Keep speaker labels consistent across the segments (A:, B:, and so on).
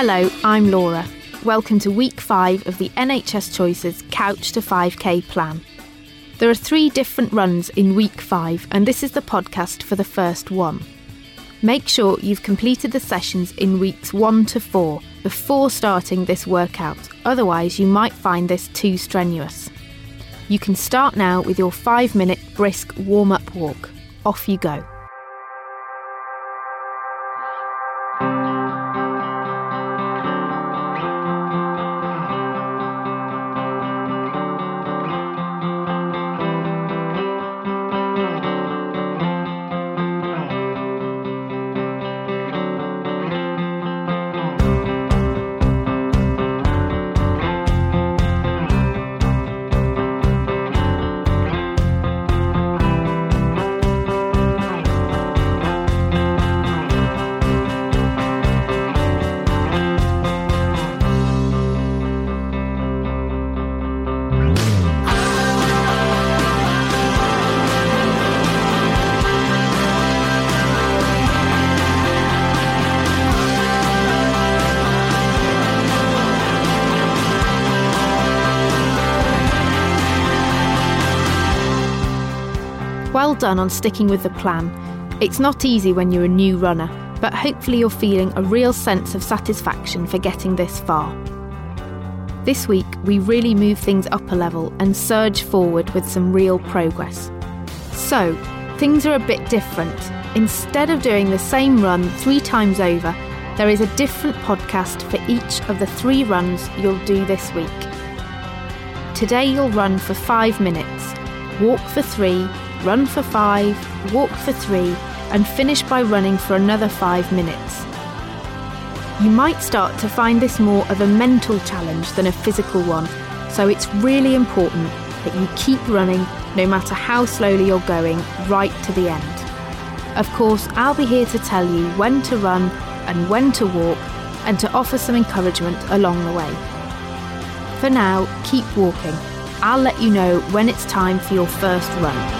A: Hello, I'm Laura. Welcome to week five of the NHS Choices Couch to 5k plan. There are three different runs in week five, and this is the podcast for the first one. Make sure you've completed the sessions in weeks one to four before starting this workout, otherwise, you might find this too strenuous. You can start now with your five minute brisk warm up walk. Off you go. Done on sticking with the plan. It's not easy when you're a new runner, but hopefully you're feeling a real sense of satisfaction for getting this far. This week, we really move things up a level and surge forward with some real progress. So, things are a bit different. Instead of doing the same run three times over, there is a different podcast for each of the three runs you'll do this week. Today, you'll run for five minutes, walk for three, run for five, walk for three, and finish by running for another five minutes. You might start to find this more of a mental challenge than a physical one, so it's really important that you keep running no matter how slowly you're going right to the end. Of course, I'll be here to tell you when to run and when to walk and to offer some encouragement along the way. For now, keep walking. I'll let you know when it's time for your first run.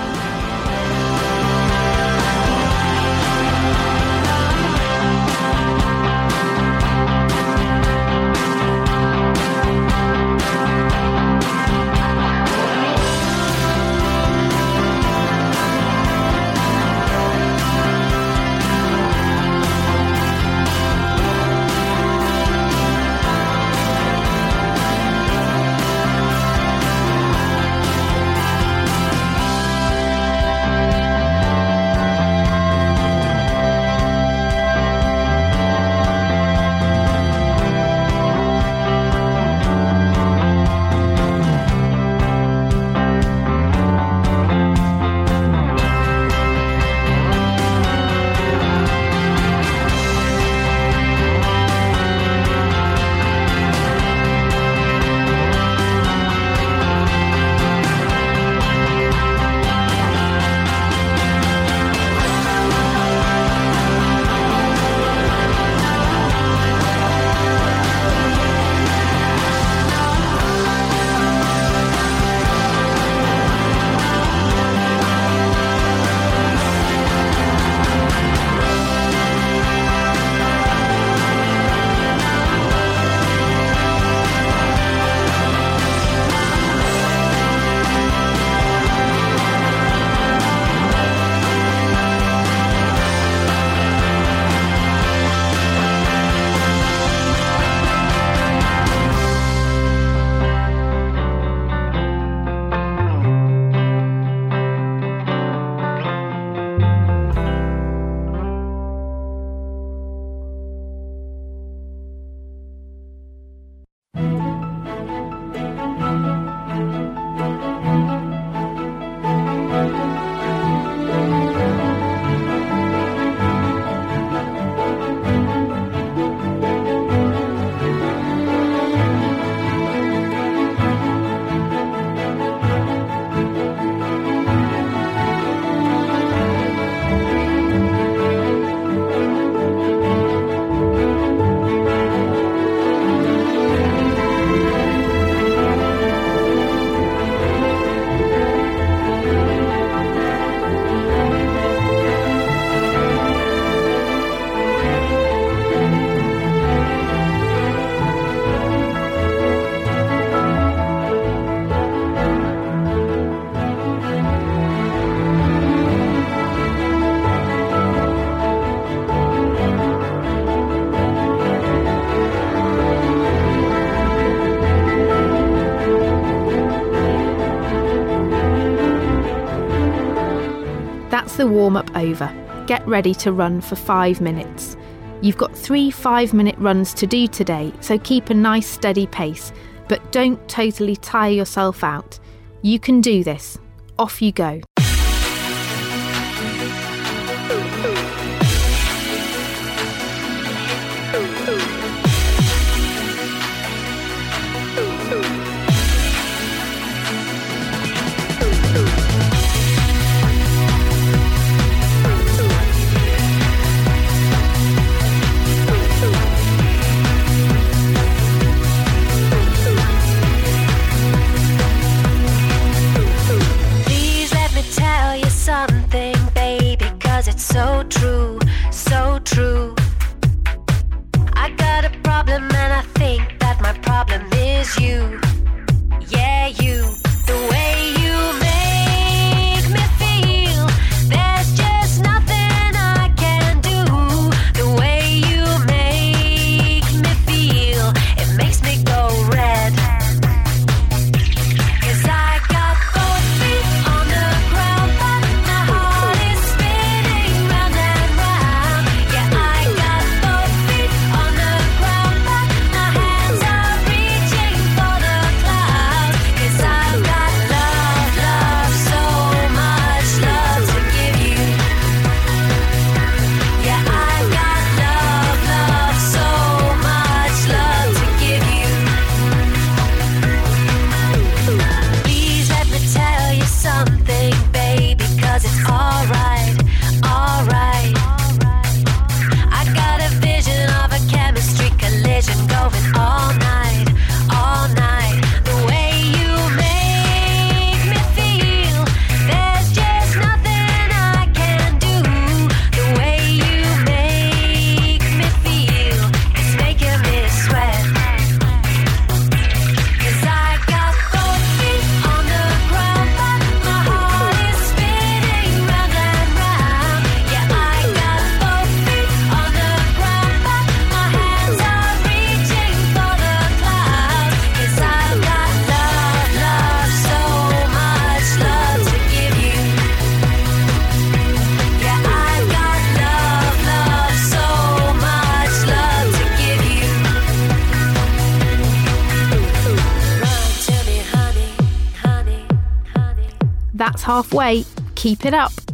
B: Warm up over. Get ready to run for five minutes. You've got three five minute runs to do today, so keep a nice steady pace, but don't totally tire yourself out. You can do this. Off you go. That's Keep it up.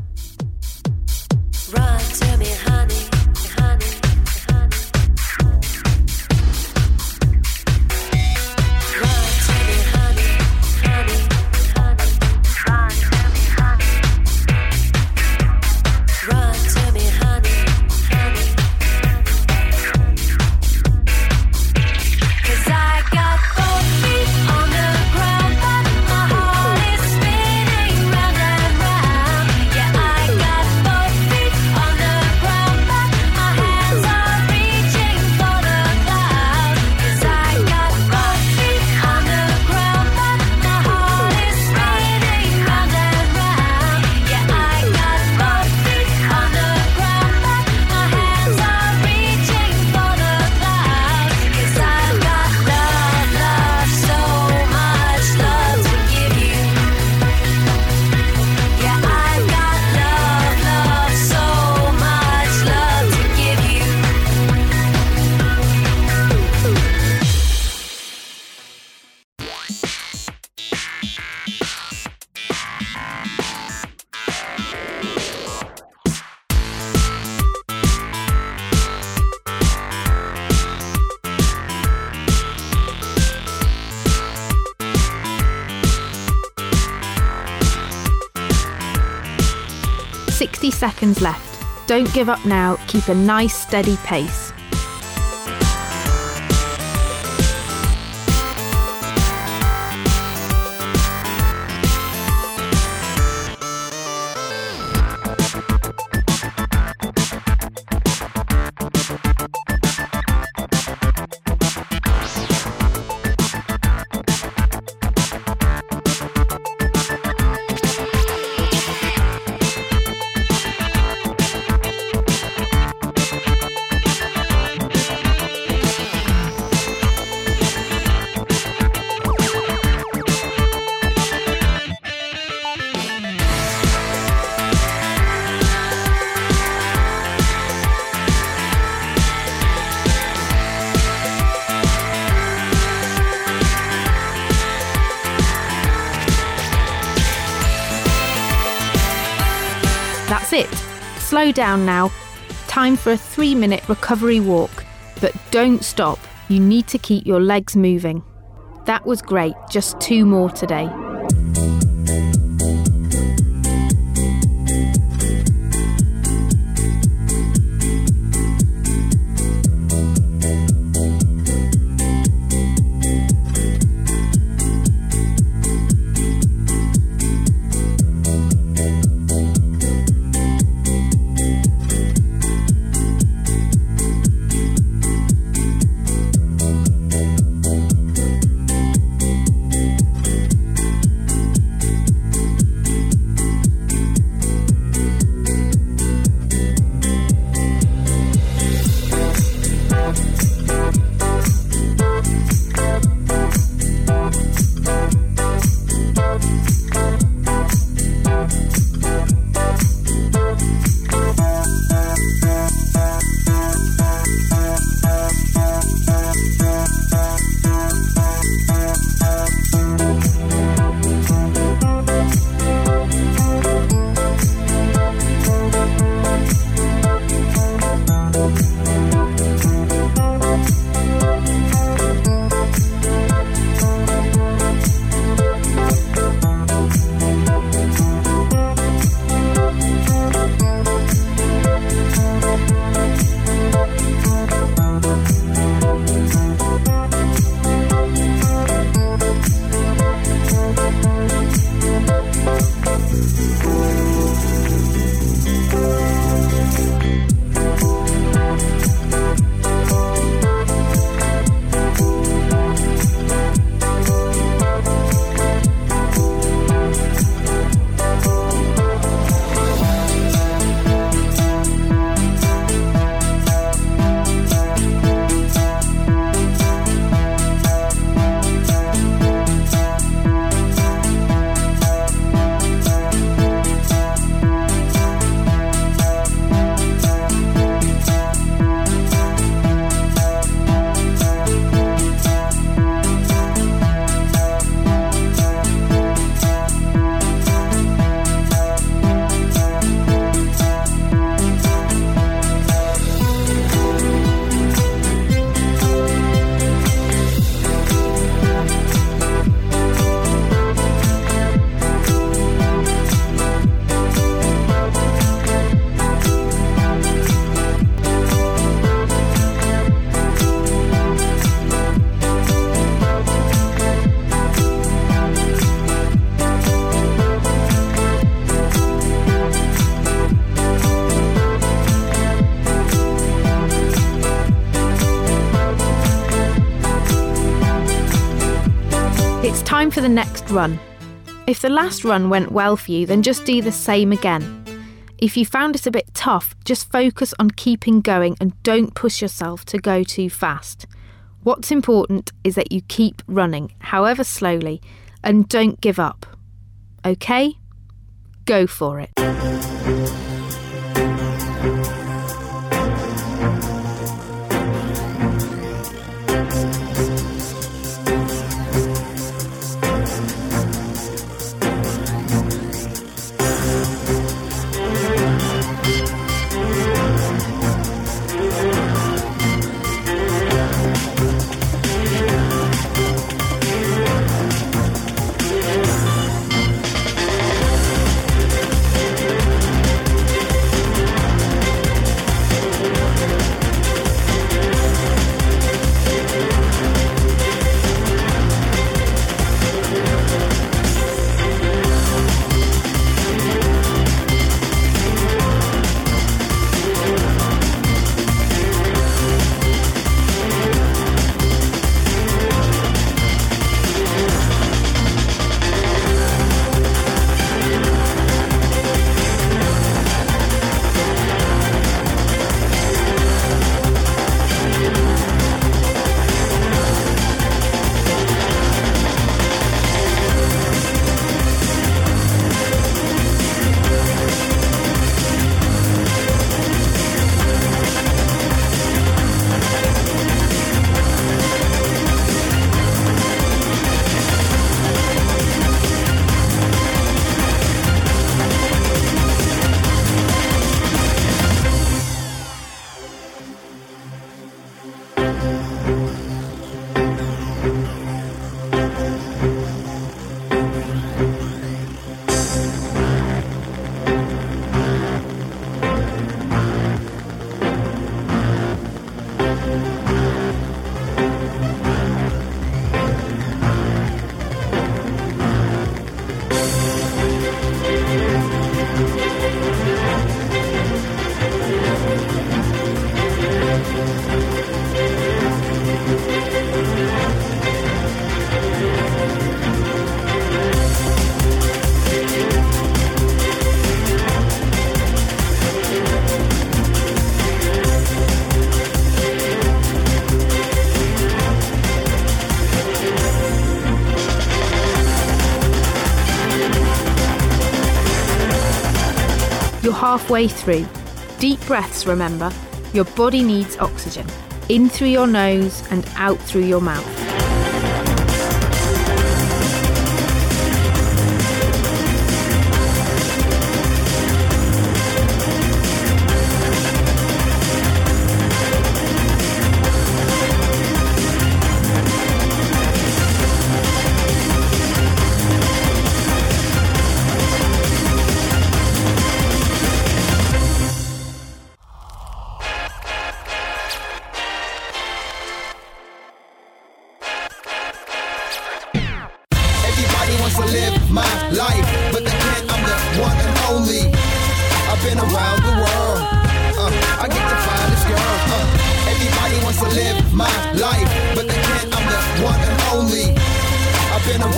B: Seconds left. Don't give up now, keep a nice steady pace.
A: Slow down now. Time for a three minute recovery walk. But don't stop. You need to keep your legs moving. That was great. Just two more today. The next run. If the last run went well for you, then just do the same again. If you found it a bit tough, just focus on keeping going and don't push yourself to go too fast. What's important is that you keep running, however slowly, and don't give up. Okay? Go for it. Halfway through. Deep breaths, remember. Your body needs oxygen. In through your nose and out through your mouth.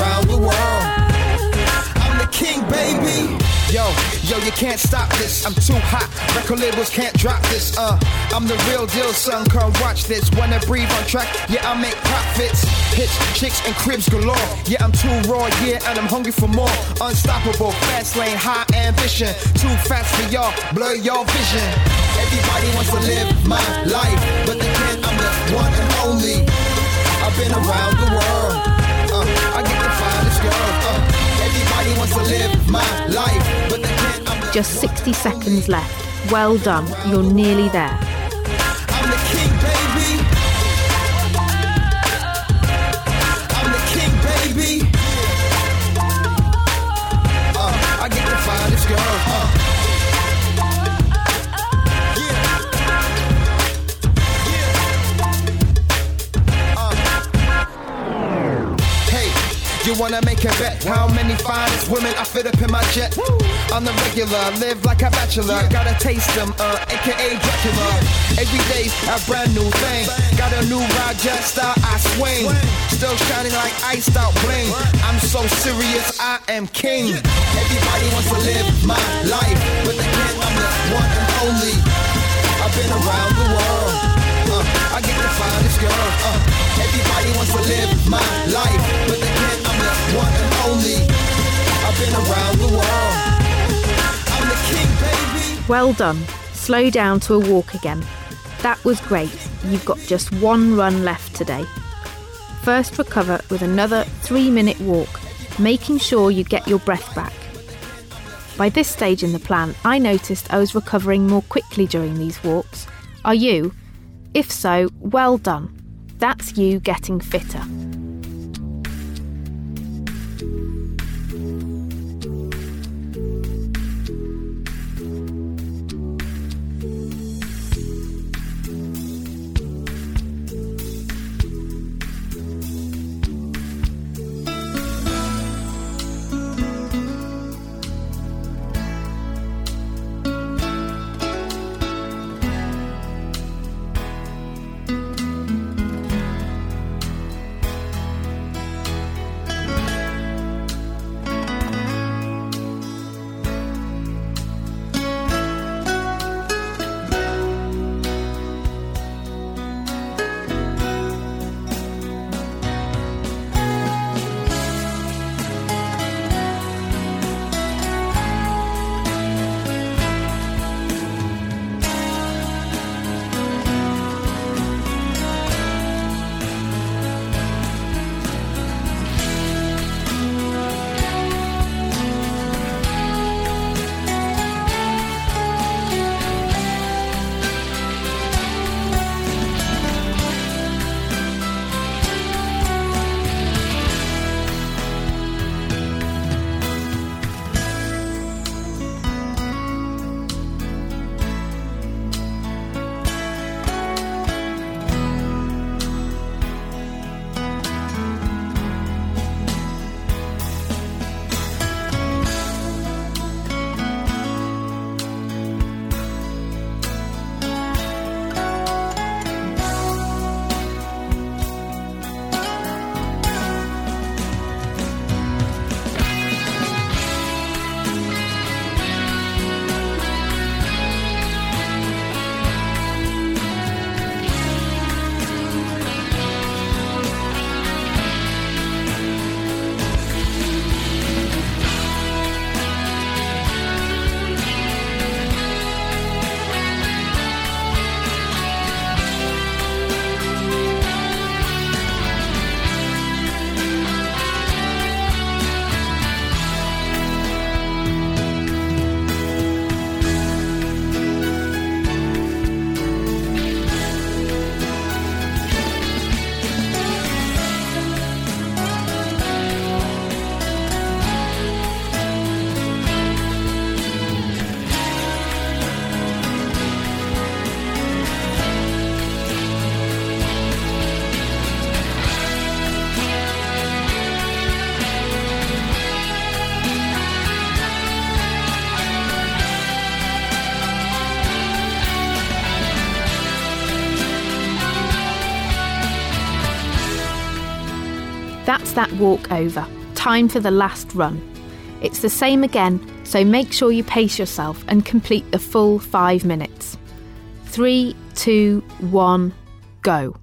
C: Around the world. I'm the king, baby. Yo, yo, you can't stop this. I'm too hot. Record labels can't drop this. Uh, I'm the real deal, son. Come watch this. Wanna breathe on track? Yeah, I make profits. Hits, chicks, and cribs galore. Yeah, I'm too raw. Yeah, and I'm hungry for more. Unstoppable, fast lane, high ambition. Too fast for y'all, blur your vision. Everybody wants to live my life, but they can't. I'm the one and only. I've been around the world.
A: Just 60 seconds left. Well done. You're nearly there.
C: You wanna make a bet? How many finest women I fit up in my jet? On the regular, live like a bachelor. Gotta taste them, uh, aka Dracula. Every day, a brand new thing. Got a new ride, jet style, I swing. Still shining like iced out bling. I'm so serious, I am king. Everybody wants to live my life, but they can't. I'm the one and only. I've been around the world. Uh, I get find this girl. Uh, everybody wants to live my life, but they can't.
A: Well done. Slow down to a walk again. That was great. You've got just one run left today. First, recover with another three minute walk, making sure you get your breath back. By this stage in the plan, I noticed I was recovering more quickly during these walks. Are you? If so, well done. That's you getting fitter.
B: that walk over. Time for the last run. It's the same again, so make sure you pace yourself and complete the full five minutes. Three, two, one, go.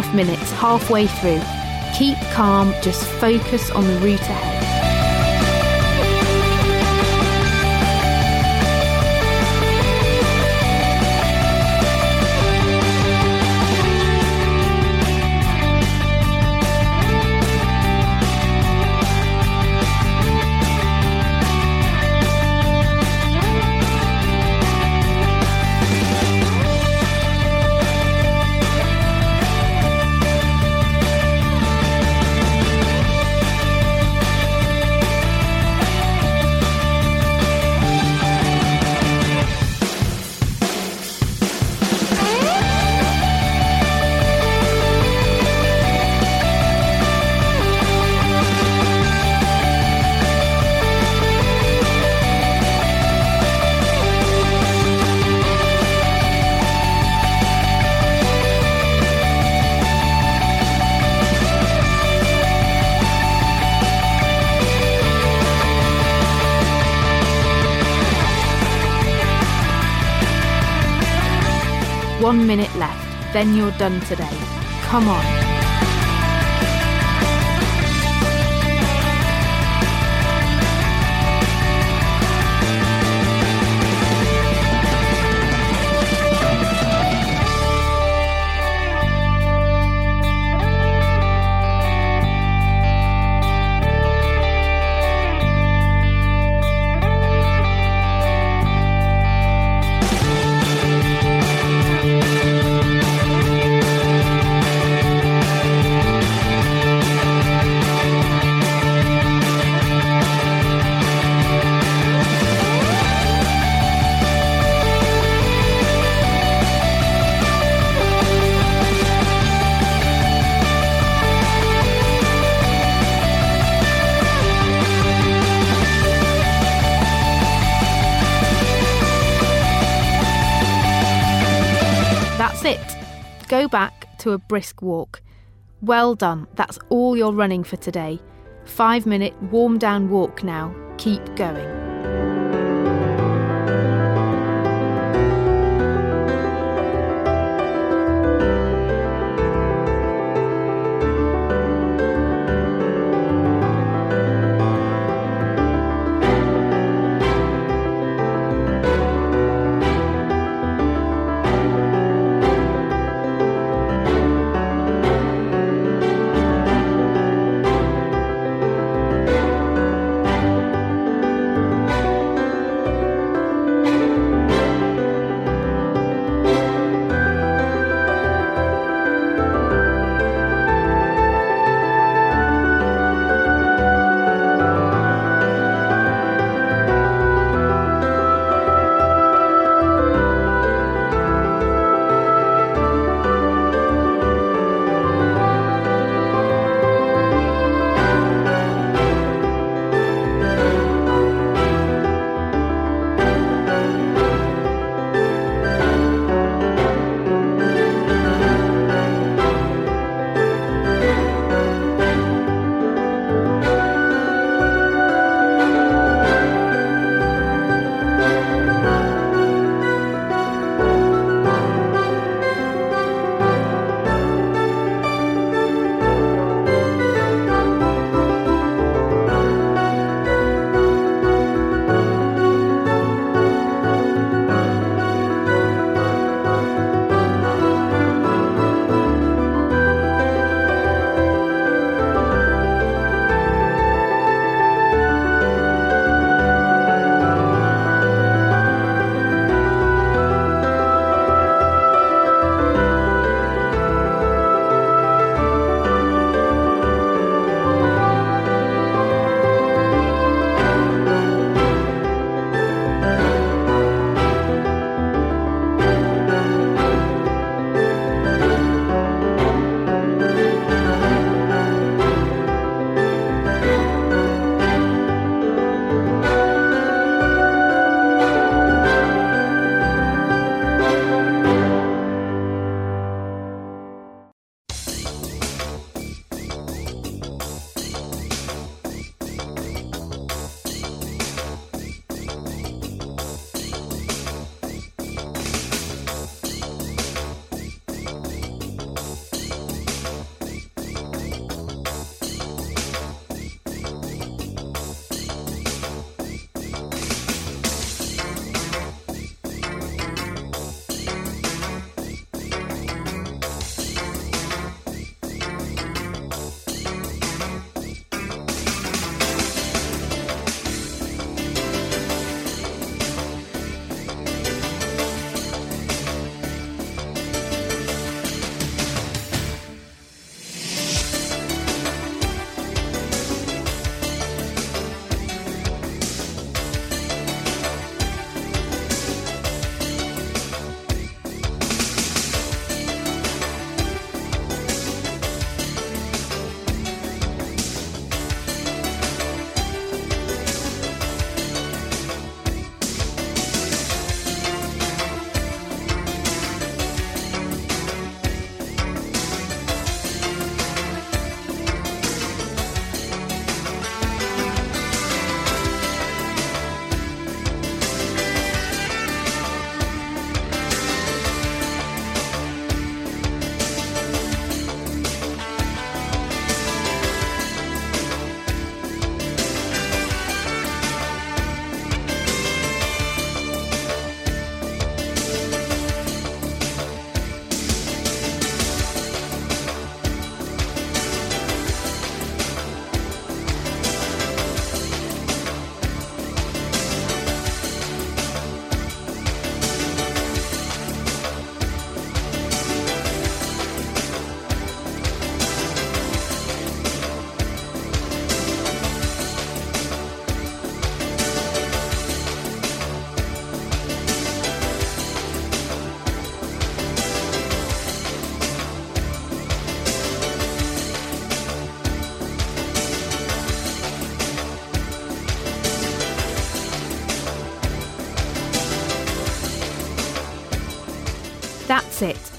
B: half minutes halfway through. Keep calm, just focus on the route ahead. then you're done today. Come on. to a brisk walk.
A: Well done, that's all you're running for today. Five minute warm down walk now. Keep going.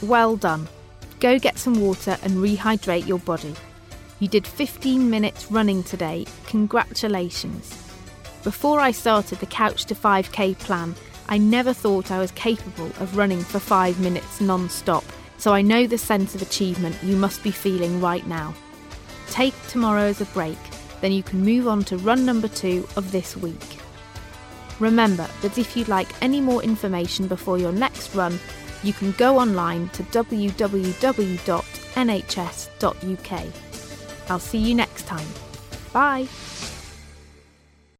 A: Well done. Go get some water and rehydrate your body. You did 15 minutes running today. Congratulations. Before I started the Couch to 5k plan, I never thought I was capable of running for 5 minutes non stop, so I know the sense of achievement you must be feeling right now. Take tomorrow as a break, then you can move on to run number 2 of this week. Remember that if you'd like any more information before your next run, you can go online to www.nhs.uk. I'll see you next time. Bye.